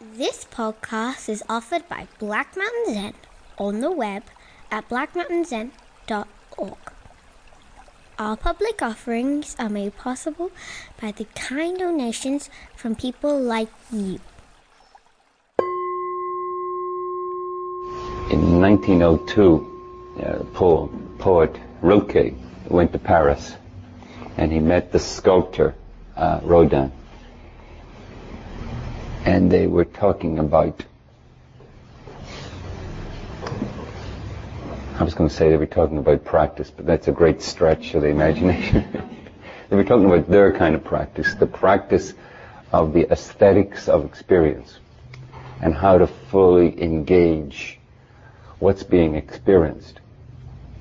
This podcast is offered by Black Mountain Zen on the web at blackmountainzen.org. All public offerings are made possible by the kind donations from people like you. In 1902, uh, Paul, poet Rilke went to Paris and he met the sculptor uh, Rodin. And they were talking about I was going to say they were talking about practice, but that's a great stretch of the imagination. they were talking about their kind of practice, the practice of the aesthetics of experience, and how to fully engage what's being experienced,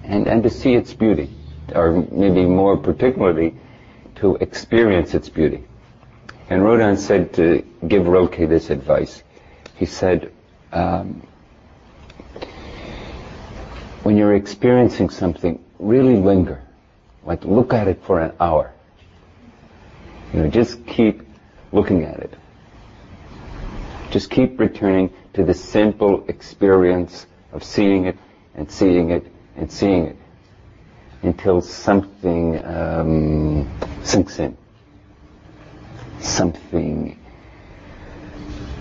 and, and to see its beauty, or maybe more particularly, to experience its beauty. And Rodin said to give Rilke this advice. He said, um, when you're experiencing something, really linger. Like look at it for an hour. You know, just keep looking at it. Just keep returning to the simple experience of seeing it and seeing it and seeing it until something um, sinks in. Something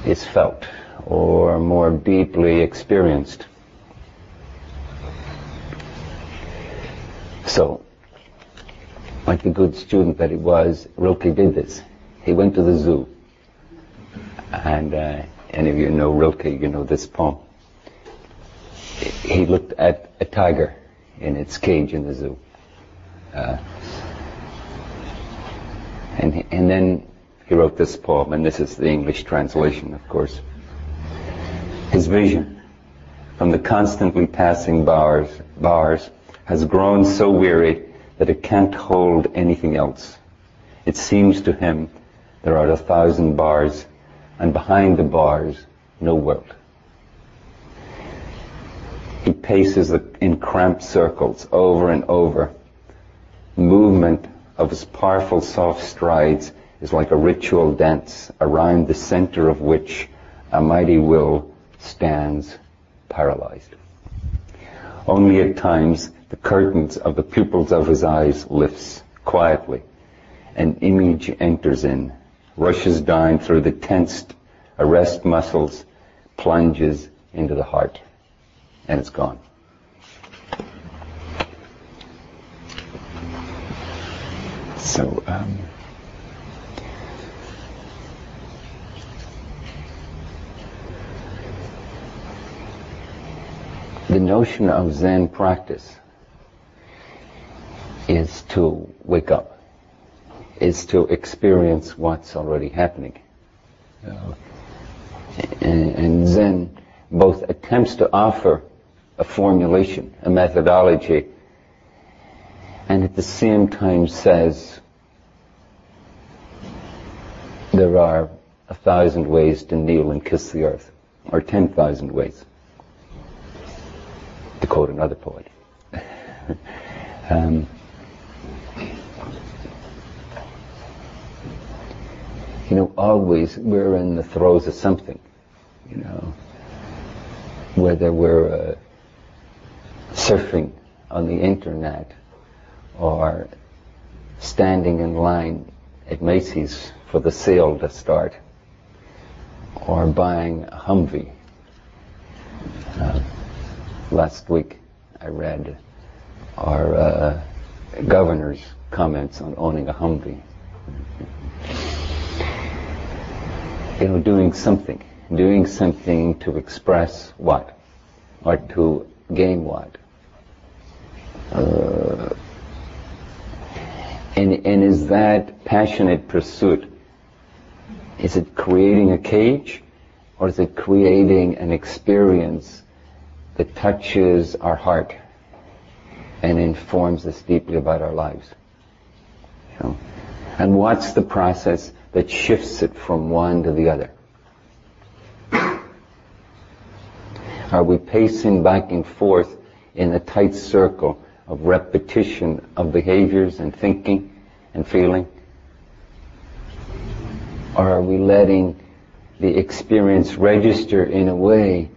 is felt or more deeply experienced. So, like the good student that he was, Rilke did this. He went to the zoo. And uh, any of you know Rilke, you know this poem. He looked at a tiger in its cage in the zoo. Uh, and, and then he wrote this poem, and this is the English translation, of course. His vision from the constantly passing bars, bars has grown so weary that it can't hold anything else. It seems to him there are a thousand bars, and behind the bars, no world. He paces in cramped circles over and over. Movement of his powerful soft strides is like a ritual dance around the center of which a mighty will stands paralyzed. Only at times the curtains of the pupils of his eyes lifts quietly. An image enters in, rushes down through the tensed arrest muscles, plunges into the heart, and it's gone. So, um, notion of Zen practice is to wake up, is to experience what's already happening. Uh, and, and Zen both attempts to offer a formulation, a methodology, and at the same time says there are a thousand ways to kneel and kiss the earth, or ten thousand ways, to quote another poet. um, you know, always we're in the throes of something, you know, whether we're uh, surfing on the internet or standing in line at Macy's for the sale to start or buying a Humvee. Uh, last week I read our uh, governor's comments on owning a Humvee you know, doing something, doing something to express what, or to gain what. Uh, and, and is that passionate pursuit, is it creating a cage, or is it creating an experience that touches our heart and informs us deeply about our lives? You know? And what's the process that shifts it from one to the other? Are we pacing back and forth in a tight circle of repetition of behaviors and thinking and feeling? Or are we letting the experience register in a way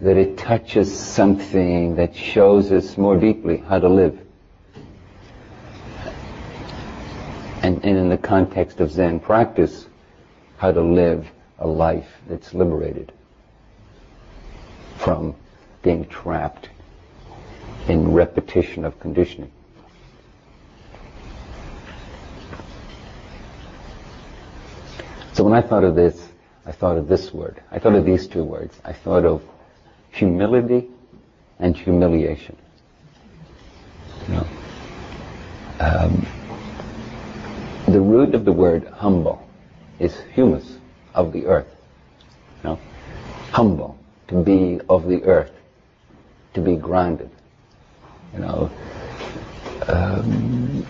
that it touches something that shows us more deeply how to live. And, and in the context of Zen practice, how to live a life that's liberated from being trapped in repetition of conditioning. So when I thought of this, I thought of this word. I thought of these two words. I thought of humility and humiliation. You know, um, the root of the word humble is humus, of the earth. You know, humble, to be of the earth, to be grounded. You know, um,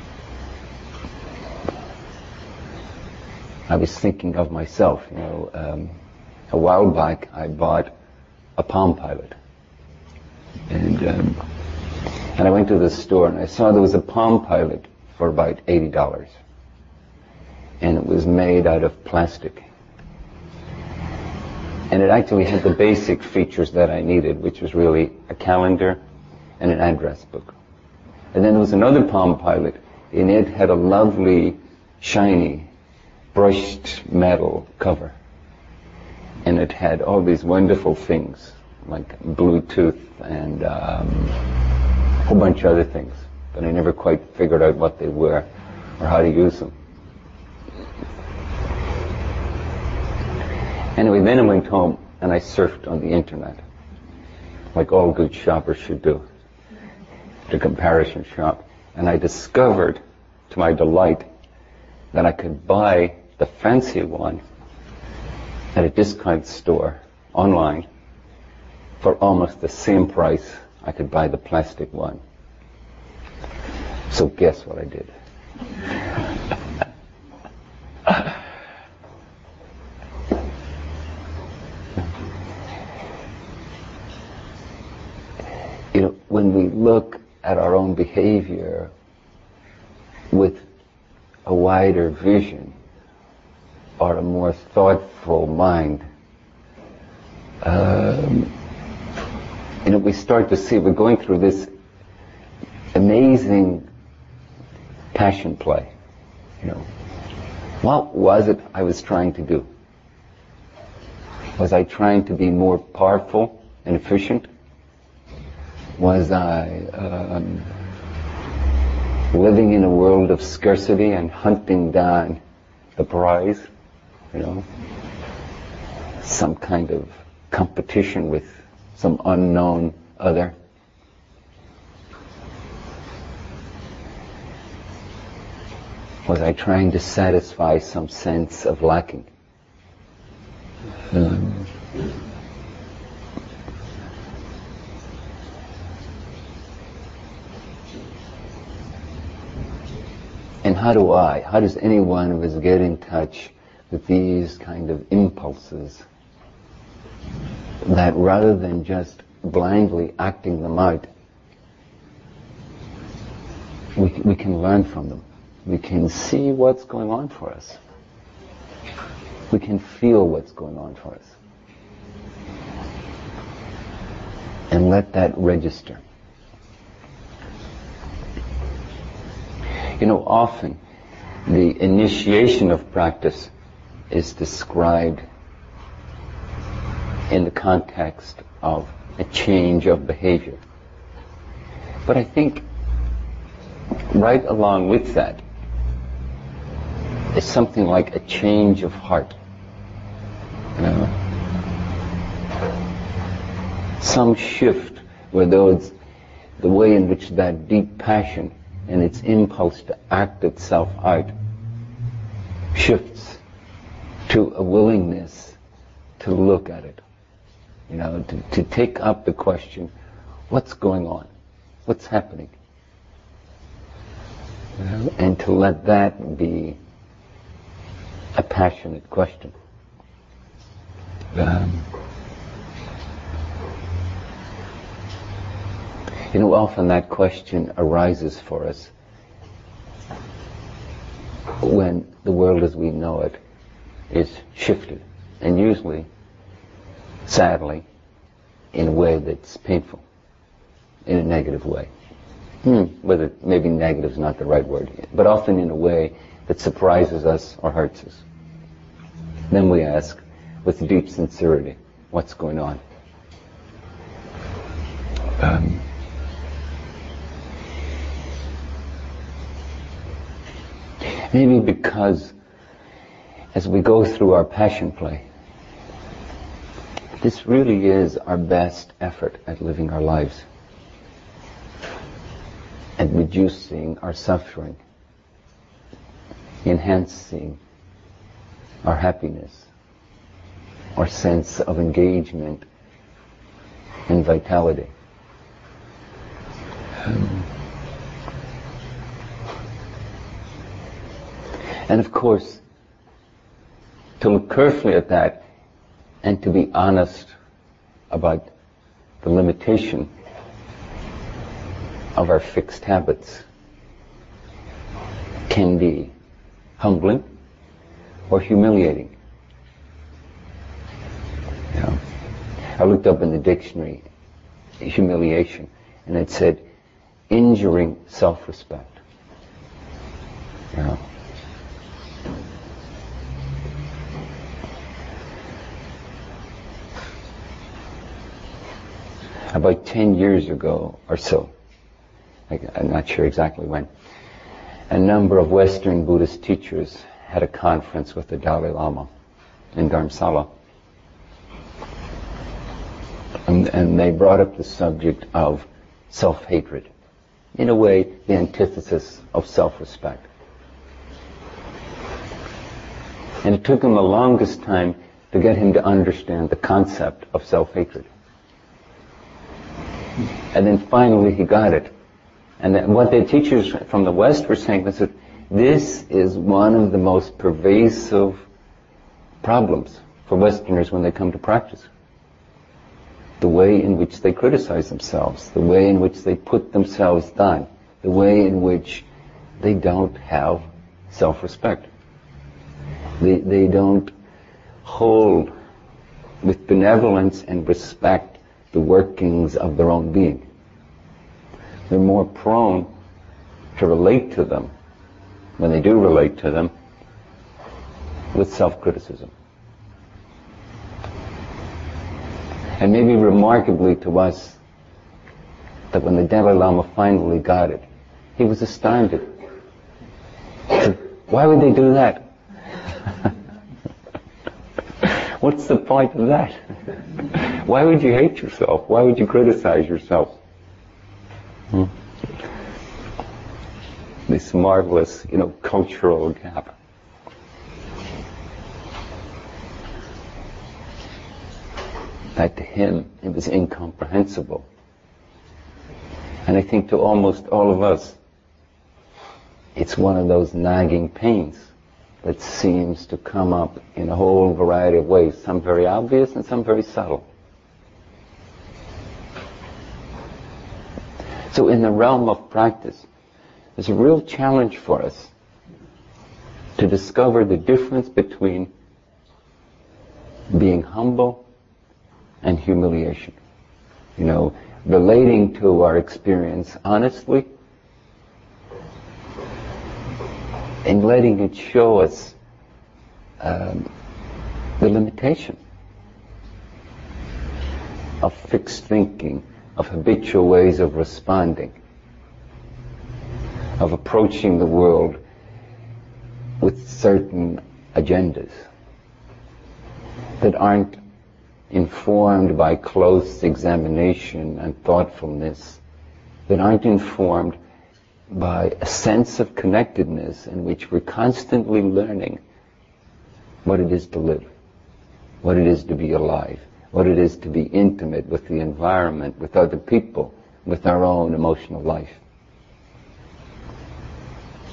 I was thinking of myself. You know, um, a while back I bought a Palm Pilot, and um, and I went to the store and I saw there was a Palm Pilot for about eighty dollars, and it was made out of plastic, and it actually had the basic features that I needed, which was really a calendar and an address book, and then there was another Palm Pilot, and it had a lovely, shiny brushed metal cover. And it had all these wonderful things, like Bluetooth and um, a whole bunch of other things. But I never quite figured out what they were or how to use them. Anyway, then I went home and I surfed on the internet, like all good shoppers should do, to comparison shop. And I discovered, to my delight, that I could buy the fancy one at a discount store online for almost the same price I could buy the plastic one. So guess what I did? you know, when we look at our own behavior with a wider vision or a more thoughtful mind, um, you know, we start to see we're going through this amazing passion play. You know, what was it I was trying to do? Was I trying to be more powerful and efficient? Was I um, living in a world of scarcity and hunting down the prize? You know, some kind of competition with some unknown other. Was I trying to satisfy some sense of lacking? Um, and how do I, how does any one of us get in touch with these kind of impulses that rather than just blindly acting them out, we, we can learn from them. We can see what's going on for us. We can feel what's going on for us. And let that register. You know, often the initiation of practice is described in the context of a change of behavior. But I think right along with that is something like a change of heart. You know? Some shift where those, the way in which that deep passion and its impulse to act itself out shifts to a willingness to look at it. You know, to, to take up the question, what's going on? What's happening? And to let that be a passionate question. Um, you know, often that question arises for us when the world as we know it is shifted. And usually, sadly, in a way that's painful, in a negative way. Hmm, whether maybe negative is not the right word, but often in a way that surprises us or hurts us. Then we ask, with deep sincerity, what's going on? Um, maybe because as we go through our passion play, this really is our best effort at living our lives and reducing our suffering, enhancing our happiness, our sense of engagement and vitality. And of course, to look carefully at that and to be honest about the limitation of our fixed habits can be humbling or humiliating. I looked up in the dictionary humiliation and it said injuring self-respect. About 10 years ago or so, I'm not sure exactly when, a number of Western Buddhist teachers had a conference with the Dalai Lama in Dharamsala. And, and they brought up the subject of self-hatred. In a way, the antithesis of self-respect. And it took them the longest time to get him to understand the concept of self-hatred. And then finally he got it. And what the teachers from the West were saying was that this is one of the most pervasive problems for Westerners when they come to practice. The way in which they criticize themselves, the way in which they put themselves down, the way in which they don't have self-respect. They, they don't hold with benevolence and respect the workings of their own being. They're more prone to relate to them, when they do relate to them, with self-criticism. And maybe remarkably to us, that when the Dalai Lama finally got it, he was astounded. Why would they do that? What's the point of that? Why would you hate yourself? Why would you criticize yourself? Hmm? This marvelous, you know, cultural gap. That to him, it was incomprehensible. And I think to almost all of us, it's one of those nagging pains that seems to come up in a whole variety of ways, some very obvious and some very subtle. So in the realm of practice, there's a real challenge for us to discover the difference between being humble and humiliation. You know, relating to our experience honestly and letting it show us um, the limitation of fixed thinking, of habitual ways of responding, of approaching the world with certain agendas that aren't informed by close examination and thoughtfulness, that aren't informed by a sense of connectedness in which we're constantly learning what it is to live, what it is to be alive, what it is to be intimate with the environment, with other people, with our own emotional life,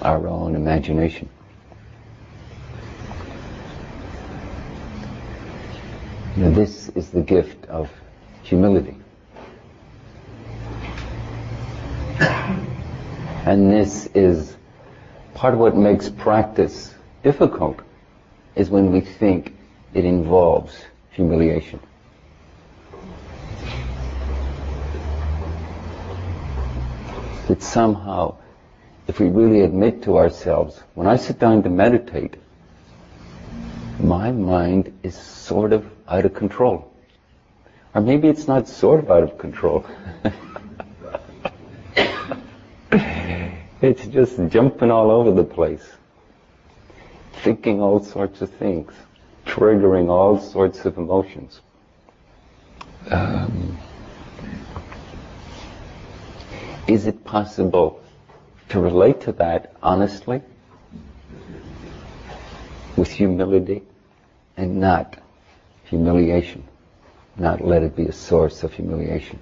our own imagination. Now this is the gift of humility. And this is part of what makes practice difficult is when we think it involves humiliation. That somehow, if we really admit to ourselves, when I sit down to meditate, my mind is sort of out of control. Or maybe it's not sort of out of control. it's just jumping all over the place, thinking all sorts of things, triggering all sorts of emotions. Um, is it possible to relate to that honestly? with humility and not humiliation. Not let it be a source of humiliation.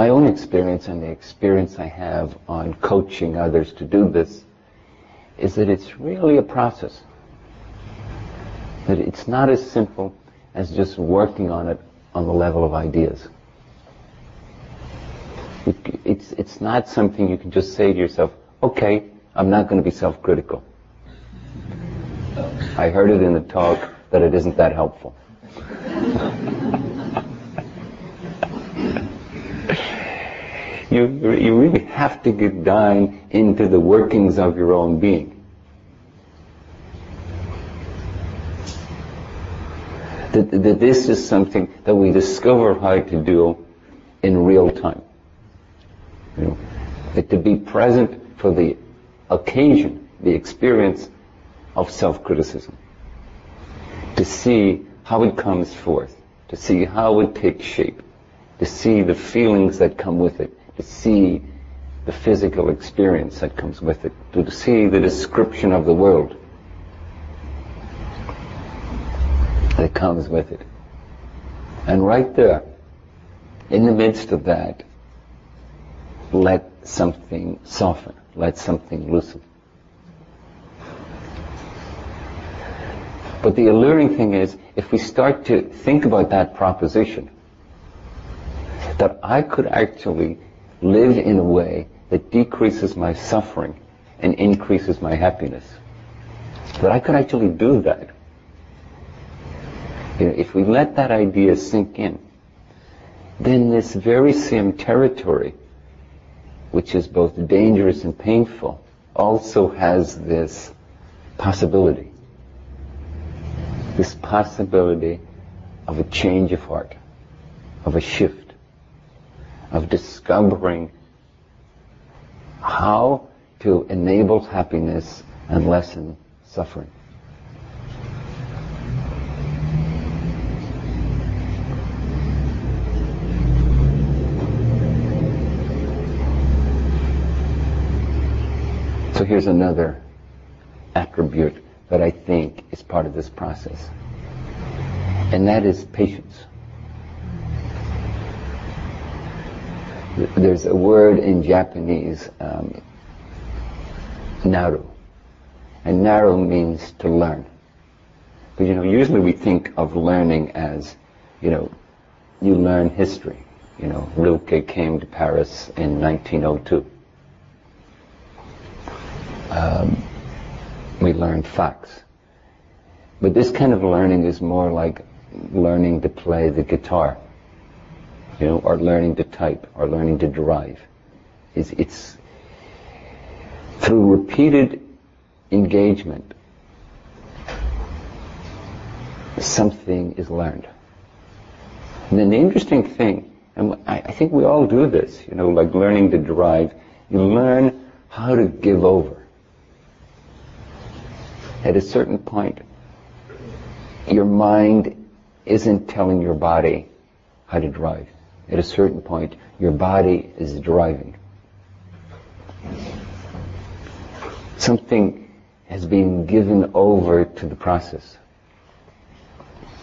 My own experience and the experience I have on coaching others to do this is that it's really a process. That it's not as simple as just working on it on the level of ideas. It, it's, it's not something you can just say to yourself, okay, I'm not going to be self-critical. I heard it in the talk that it isn't that helpful. You, you really have to get down into the workings of your own being. That, that this is something that we discover how to do in real time. You know, that to be present for the occasion, the experience of self-criticism. To see how it comes forth, to see how it takes shape, to see the feelings that come with it, see the physical experience that comes with it, to see the description of the world that comes with it. And right there, in the midst of that, let something soften, let something loosen. But the alluring thing is, if we start to think about that proposition, that I could actually live in a way that decreases my suffering and increases my happiness, that I could actually do that. You know, if we let that idea sink in, then this very same territory which is both dangerous and painful, also has this possibility. This possibility of a change of heart, of a shift, of discovering how to enable happiness and lessen suffering. So here's another attribute that I think is part of this process. And that is patience. There's a word in Japanese, um, naru. And naru means to learn. But you know, usually we think of learning as, you know, you learn history. You know, Rilke came to Paris in 1902 um, we learn facts. But this kind of learning is more like learning to play the guitar, you know, or learning to type, or learning to drive. It's, it's through repeated engagement, something is learned. And then the interesting thing, and I, I think we all do this, you know, like learning to drive, you learn how to give over at a certain point, your mind isn't telling your body how to drive. At a certain point, your body is driving. Something has been given over to the process.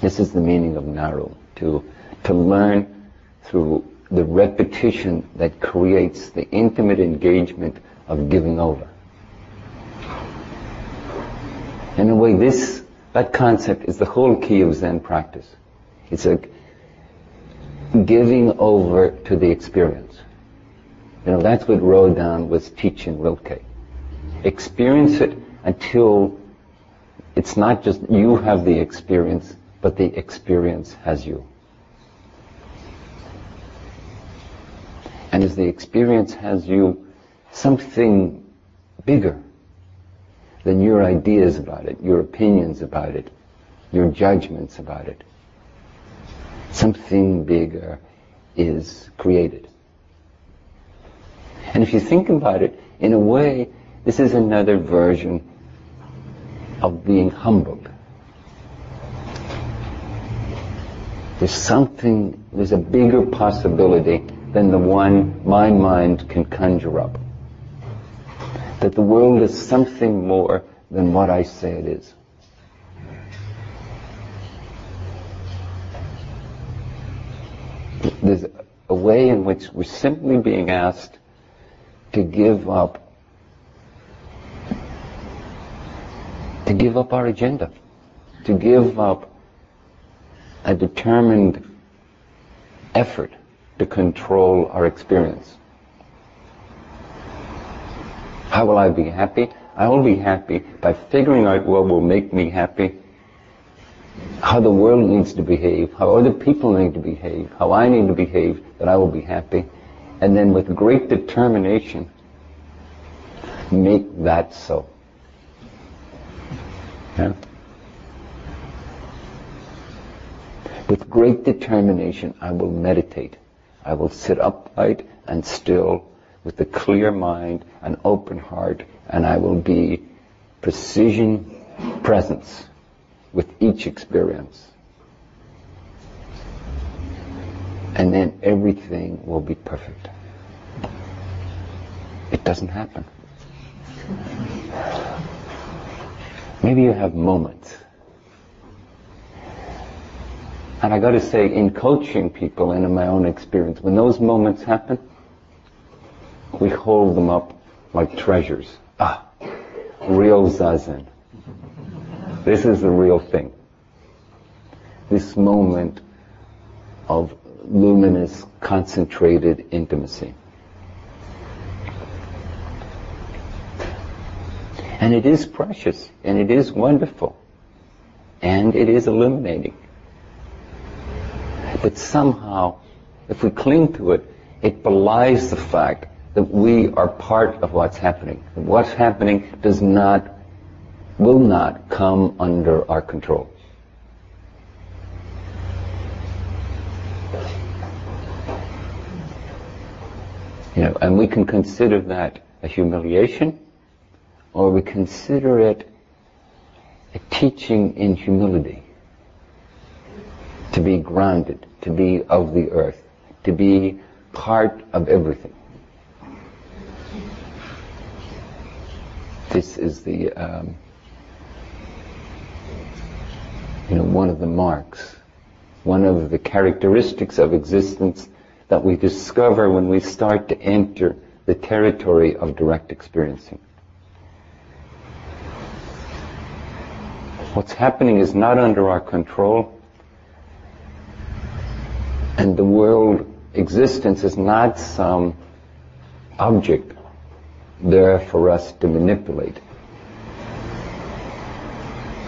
This is the meaning of naru, to, to learn through the repetition that creates the intimate engagement of giving over. In a way, this, that concept is the whole key of Zen practice. It's a giving over to the experience. You know, that's what Rodin was teaching Rilke. Experience it until it's not just you have the experience, but the experience has you. And as the experience has you, something bigger than your ideas about it, your opinions about it, your judgments about it. Something bigger is created. And if you think about it, in a way, this is another version of being humbled. There's something, there's a bigger possibility than the one my mind can conjure up. That the world is something more than what I say it is. There's a way in which we're simply being asked to give up to give up our agenda, to give up a determined effort to control our experience. How will I be happy? I will be happy by figuring out what will make me happy, how the world needs to behave, how other people need to behave, how I need to behave, that I will be happy, and then with great determination, make that so. Yeah? With great determination, I will meditate. I will sit upright and still with a clear mind, an open heart, and I will be precision presence with each experience. And then everything will be perfect. It doesn't happen. Maybe you have moments. And I got to say, in coaching people and in my own experience, when those moments happen, we hold them up like treasures. Ah, real zazen. This is the real thing. This moment of luminous, concentrated intimacy. And it is precious, and it is wonderful, and it is illuminating. But somehow, if we cling to it, it belies the fact that we are part of what's happening. What's happening does not, will not come under our control. You know, and we can consider that a humiliation, or we consider it a teaching in humility. To be grounded, to be of the earth, to be part of everything. This is the, um, you know, one of the marks, one of the characteristics of existence that we discover when we start to enter the territory of direct experiencing. What's happening is not under our control, and the world existence is not some object there for us to manipulate.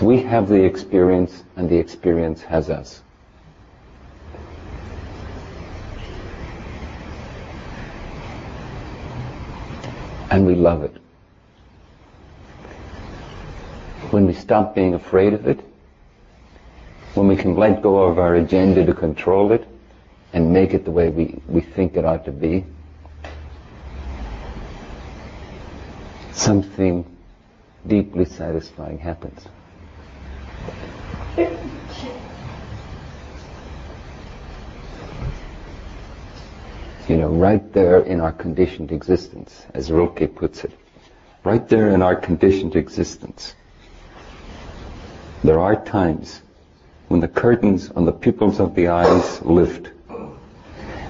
We have the experience, and the experience has us. And we love it. When we stop being afraid of it, when we can let go of our agenda to control it and make it the way we, we think it ought to be, something deeply satisfying happens. You know, right there in our conditioned existence, as Rilke puts it, right there in our conditioned existence, there are times when the curtains on the pupils of the eyes lift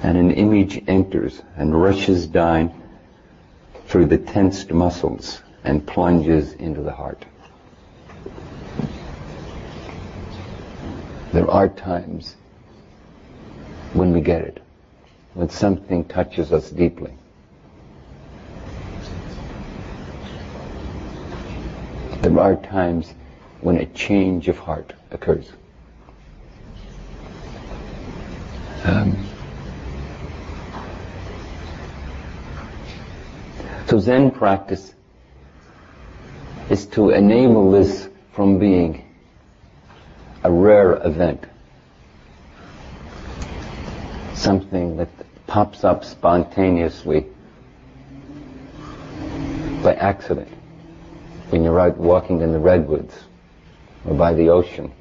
and an image enters and rushes down through the tensed muscles and plunges into the heart. There are times when we get it, when something touches us deeply. There are times when a change of heart occurs. Um, so Zen practice is to enable this from being a rare event, something that pops up spontaneously by accident when you're out walking in the redwoods or by the ocean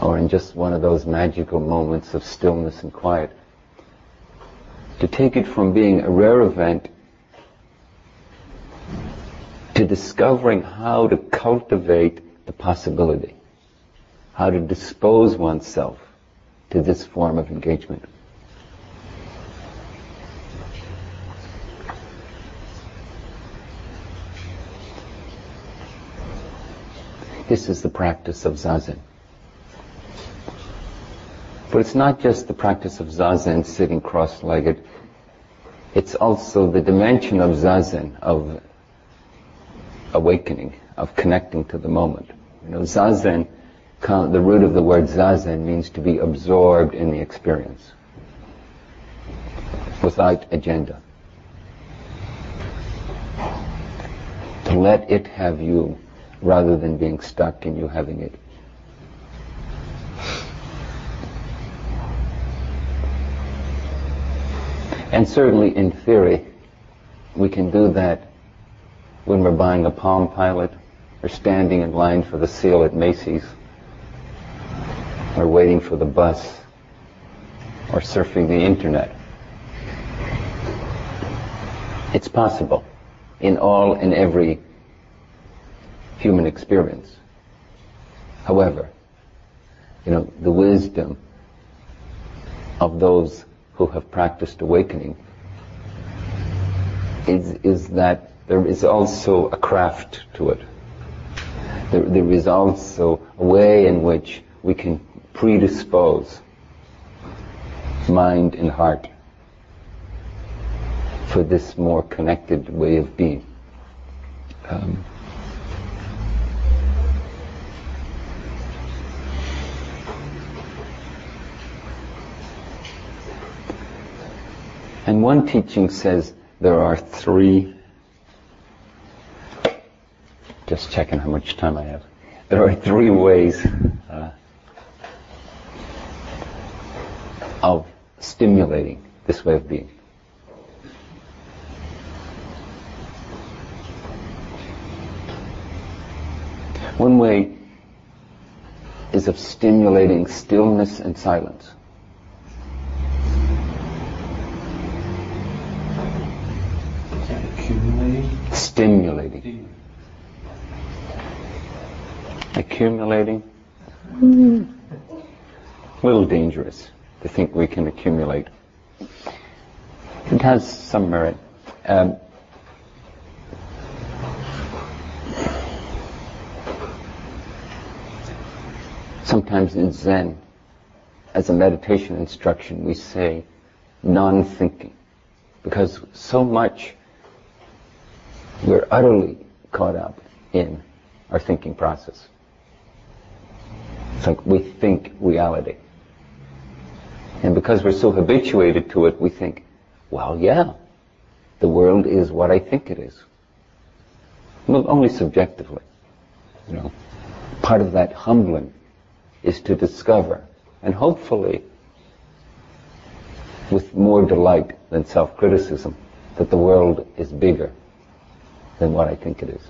or in just one of those magical moments of stillness and quiet. To take it from being a rare event to discovering how to cultivate the possibility, how to dispose oneself to this form of engagement. This is the practice of zazen. But it's not just the practice of zazen, sitting cross-legged. It's also the dimension of zazen, of awakening, of connecting to the moment. You know, zazen, the root of the word zazen means to be absorbed in the experience, without agenda. To let it have you, rather than being stuck in you having it. And certainly in theory, we can do that when we're buying a Palm Pilot or standing in line for the sale at Macy's or waiting for the bus or surfing the internet. It's possible in all and every human experience. However, you know, the wisdom of those who have practiced awakening is, is that there is also a craft to it. There is also a way in which we can predispose mind and heart for this more connected way of being. Um, and one teaching says there are three just checking how much time I have. There are three ways uh, of stimulating this way of being. One way is of stimulating stillness and silence. Stimulating accumulating. A little dangerous to think we can accumulate. It has some merit. Um, sometimes in Zen, as a meditation instruction, we say non-thinking, because so much we're utterly caught up in our thinking process. It's like we think reality. And because we're so habituated to it, we think, well, yeah, the world is what I think it is. Well, only subjectively. You know, part of that humbling is to discover, and hopefully, with more delight than self-criticism, that the world is bigger than what I think it is.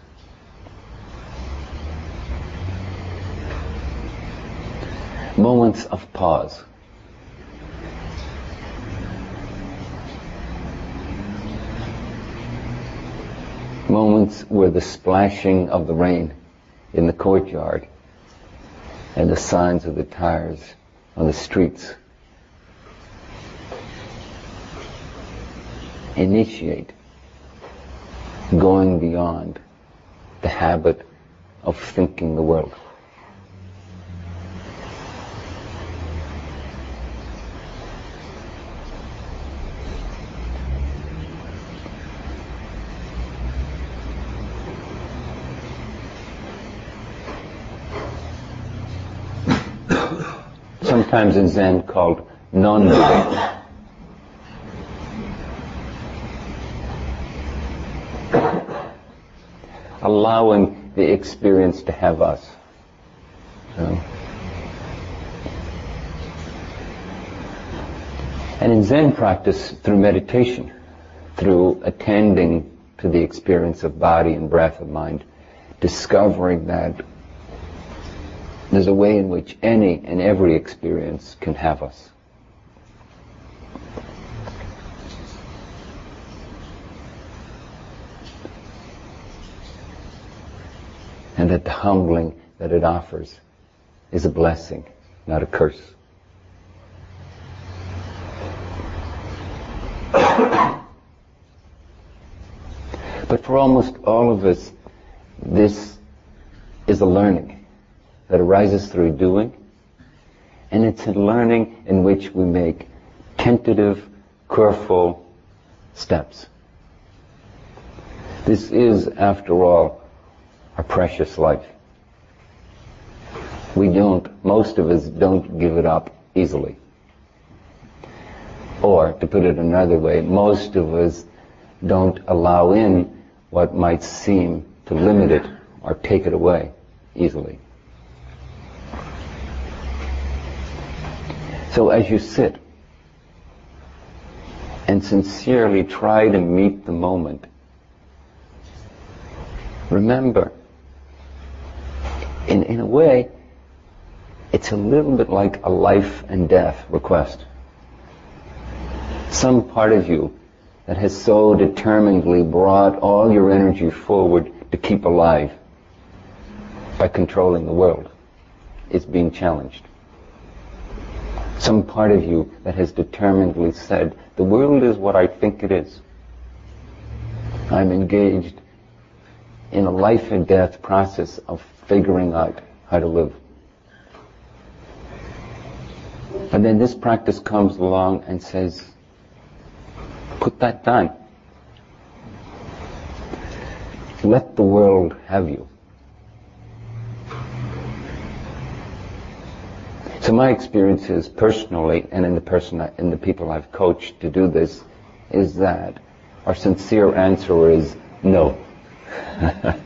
Moments of pause. Moments where the splashing of the rain in the courtyard and the signs of the tires on the streets initiate going beyond the habit of thinking the world. Sometimes in Zen called non-living. Allowing the experience to have us. So. And in Zen practice, through meditation, through attending to the experience of body and breath of mind, discovering that there's a way in which any and every experience can have us. And that the humbling that it offers is a blessing, not a curse. but for almost all of us, this is a learning that arises through doing, and it's a learning in which we make tentative, careful steps. This is, after all, our precious life. We don't, most of us don't give it up easily. Or, to put it another way, most of us don't allow in what might seem to limit it or take it away easily. So as you sit and sincerely try to meet the moment, remember, in, in a way, it's a little bit like a life and death request. Some part of you that has so determinedly brought all your energy forward to keep alive by controlling the world is being challenged. Some part of you that has determinedly said, the world is what I think it is. I'm engaged in a life and death process of figuring out how to live. And then this practice comes along and says, put that down. Let the world have you. So my experiences personally and in the person in the people I've coached to do this is that our sincere answer is no.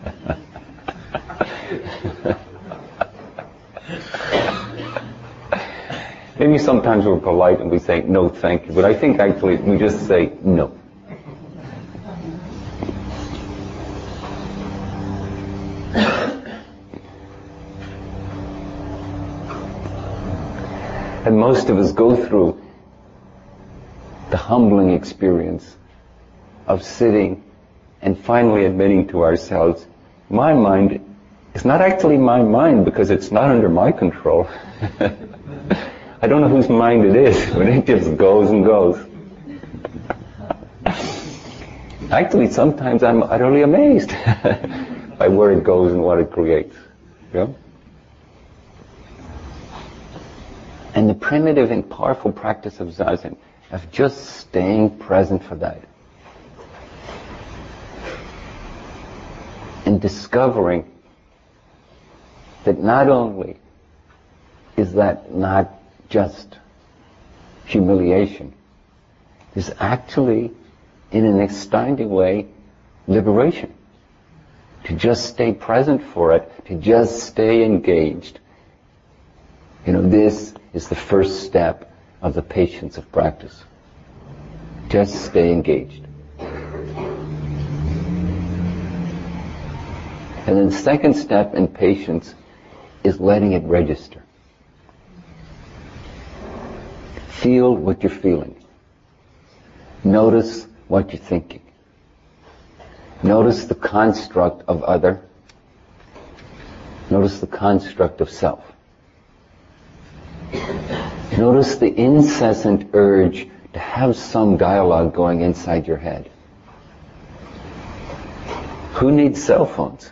Maybe sometimes we're polite and we say, no, thank you. But I think actually we just say, no. And most of us go through the humbling experience of sitting and finally admitting to ourselves, my mind is not actually my mind because it's not under my control. I don't know whose mind it is, but it just goes and goes. Actually, sometimes I'm utterly amazed by where it goes and what it creates. Yeah? And the primitive and powerful practice of Zazen, of just staying present for that. And discovering that not only is that not just humiliation. is actually, in an astounding way, liberation. To just stay present for it, to just stay engaged. You know, this is the first step of the patience of practice. Just stay engaged. And then the second step in patience is letting it register. Feel what you're feeling. Notice what you're thinking. Notice the construct of other. Notice the construct of self. Notice the incessant urge to have some dialogue going inside your head. Who needs cell phones?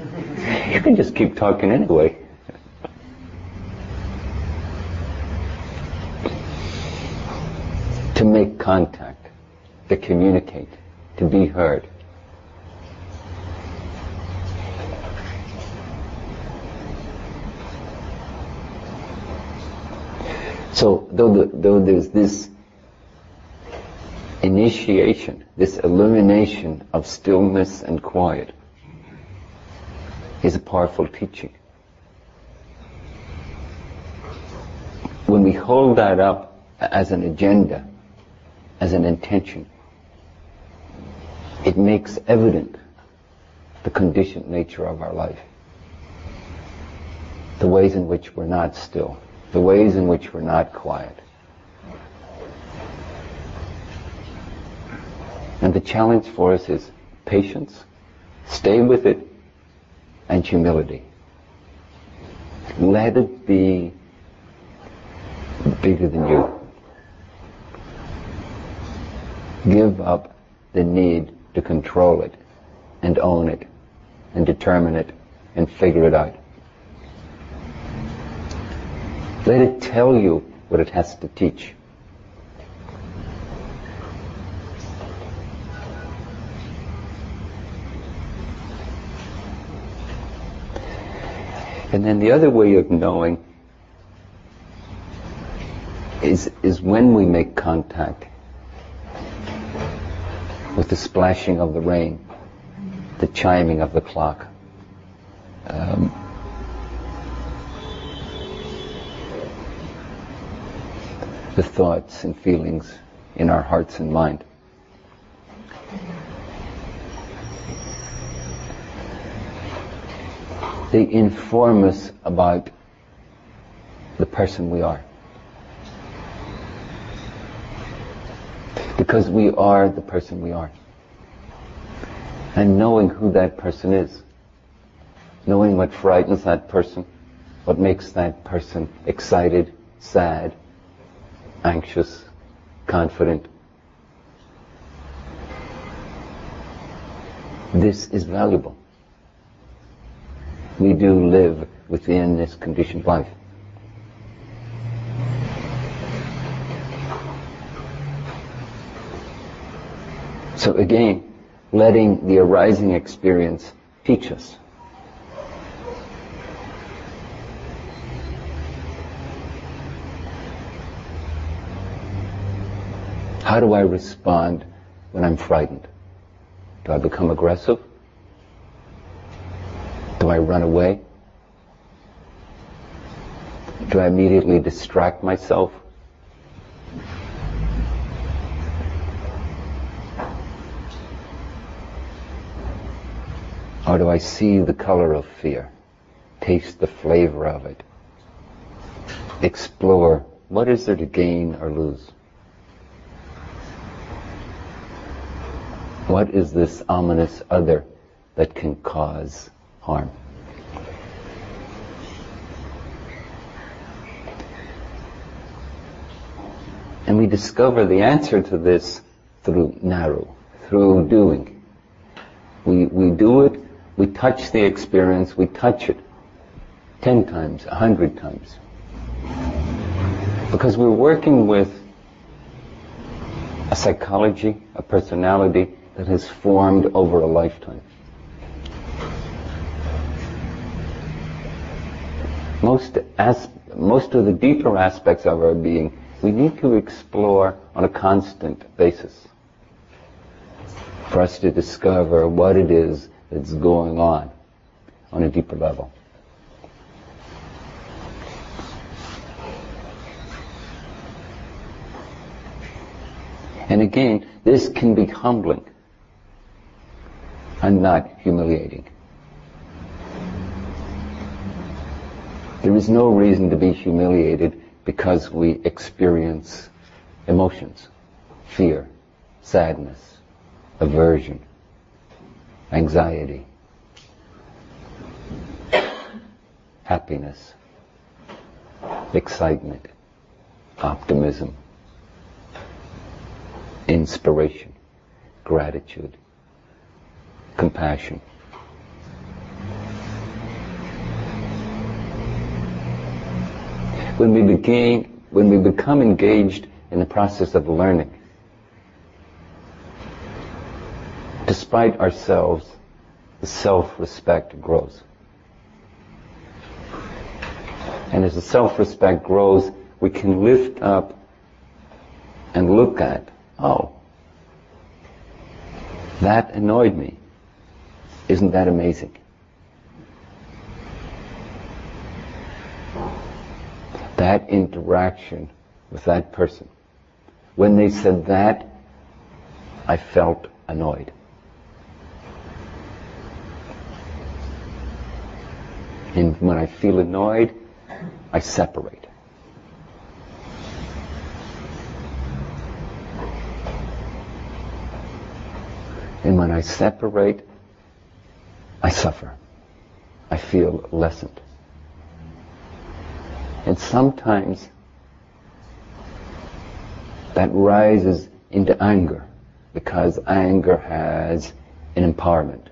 You can just keep talking anyway. to make contact, to communicate, to be heard. So though, the, though there's this initiation, this illumination of stillness and quiet, is a powerful teaching. When we hold that up as an agenda, as an intention, it makes evident the conditioned nature of our life. The ways in which we're not still. The ways in which we're not quiet. And the challenge for us is patience, stay with it, and humility. Let it be bigger than you. Give up the need to control it and own it and determine it and figure it out. Let it tell you what it has to teach. And then the other way of knowing is, is when we make contact with the splashing of the rain, the chiming of the clock. Um, the thoughts and feelings in our hearts and mind. They inform us about the person we are. Because we are the person we are. And knowing who that person is, knowing what frightens that person, what makes that person excited, sad, anxious, confident. This is valuable. We do live within this conditioned life. So again, letting the arising experience teach us. How do I respond when I'm frightened? Do I become aggressive? Do I run away? Do I immediately distract myself? Or do I see the color of fear, taste the flavor of it, explore what is there to gain or lose? What is this ominous other that can cause harm? And we discover the answer to this through narau, through doing. We, we do it, we touch the experience, we touch it ten times, a hundred times. Because we're working with a psychology, a personality that has formed over a lifetime. Most, as, most of the deeper aspects of our being we need to explore on a constant basis for us to discover what it is that's going on on a deeper level. And again, this can be humbling and not humiliating. There is no reason to be humiliated because we experience emotions, fear, sadness, aversion, anxiety, happiness, excitement, optimism, inspiration, gratitude, compassion. When we begin, when we become engaged in the process of learning, despite ourselves, the self-respect grows. And as the self-respect grows, we can lift up and look at, oh, that annoyed me. Isn't that amazing? That interaction with that person. When they said that, I felt annoyed. And when I feel annoyed, I separate. And when I separate, I suffer. I feel lessened. And sometimes that rises into anger because anger has an empowerment.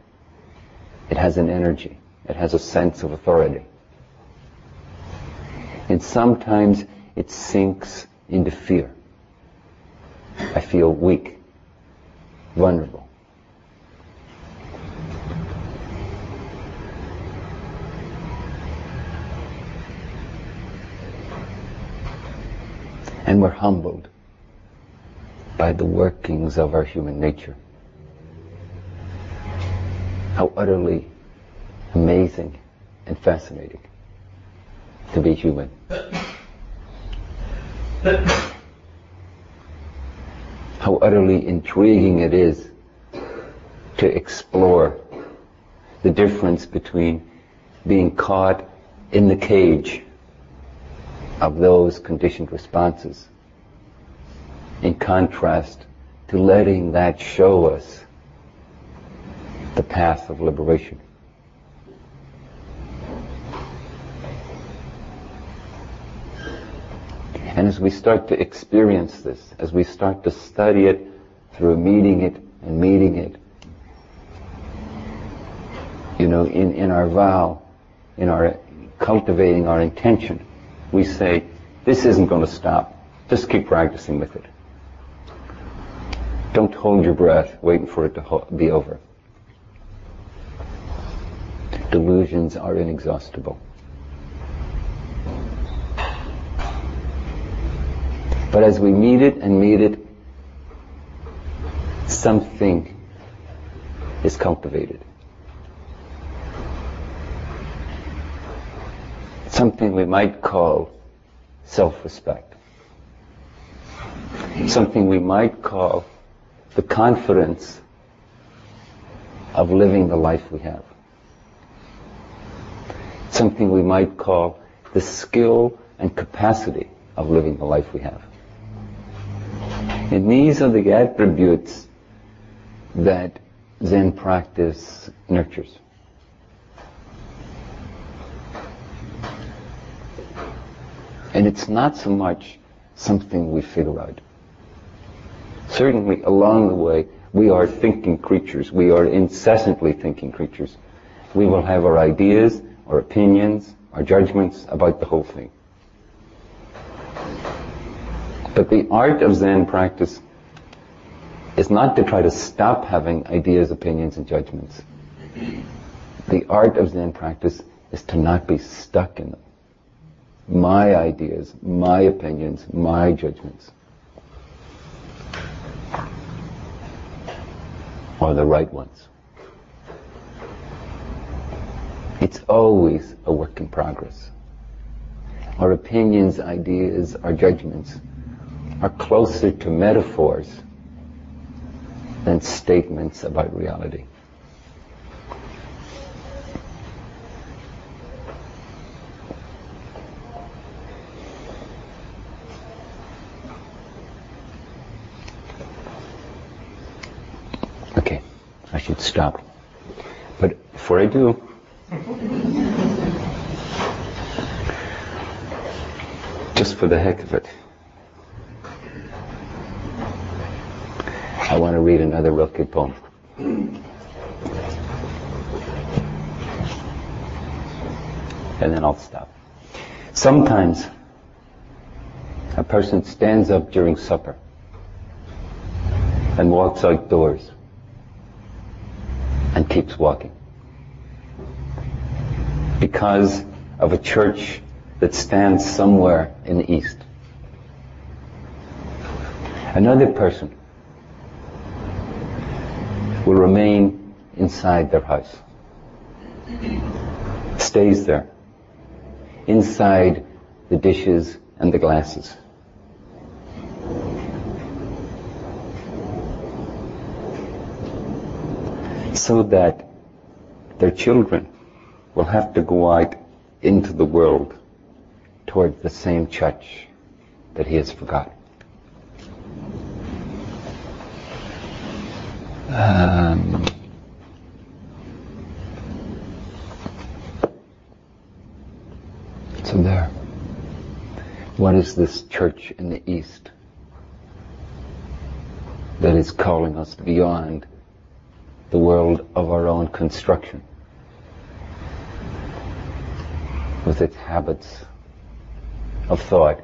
It has an energy. It has a sense of authority. And sometimes it sinks into fear. I feel weak, vulnerable. And we're humbled by the workings of our human nature. How utterly amazing and fascinating to be human. How utterly intriguing it is to explore the difference between being caught in the cage of those conditioned responses in contrast to letting that show us the path of liberation. And as we start to experience this, as we start to study it through meeting it and meeting it, you know, in, in our vow, in our cultivating our intention, we say, this isn't going to stop. Just keep practicing with it. Don't hold your breath waiting for it to be over. Delusions are inexhaustible. But as we meet it and meet it, something is cultivated. Something we might call self-respect. Something we might call the confidence of living the life we have. Something we might call the skill and capacity of living the life we have. And these are the attributes that Zen practice nurtures. And it's not so much something we figure out. Certainly along the way, we are thinking creatures. We are incessantly thinking creatures. We will have our ideas, our opinions, our judgments about the whole thing. But the art of Zen practice is not to try to stop having ideas, opinions, and judgments. The art of Zen practice is to not be stuck in them. My ideas, my opinions, my judgments. Are the right ones. It's always a work in progress. Our opinions, ideas, our judgments are closer to metaphors than statements about reality. Okay, I should stop. But before I do, just for the heck of it, I want to read another Rilke poem. And then I'll stop. Sometimes a person stands up during supper and walks outdoors keeps walking. Because of a church that stands somewhere in the East. Another person will remain inside their house, stays there, inside the dishes and the glasses. So that their children will have to go out into the world towards the same church that he has forgotten. Um, so there. What is this church in the East that is calling us beyond the world of our own construction with its habits of thought,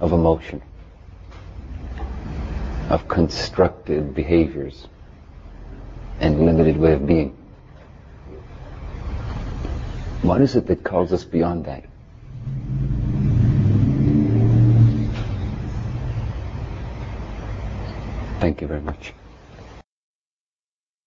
of emotion, of constructed behaviors and limited way of being? What is it that calls us beyond that? Thank you very much.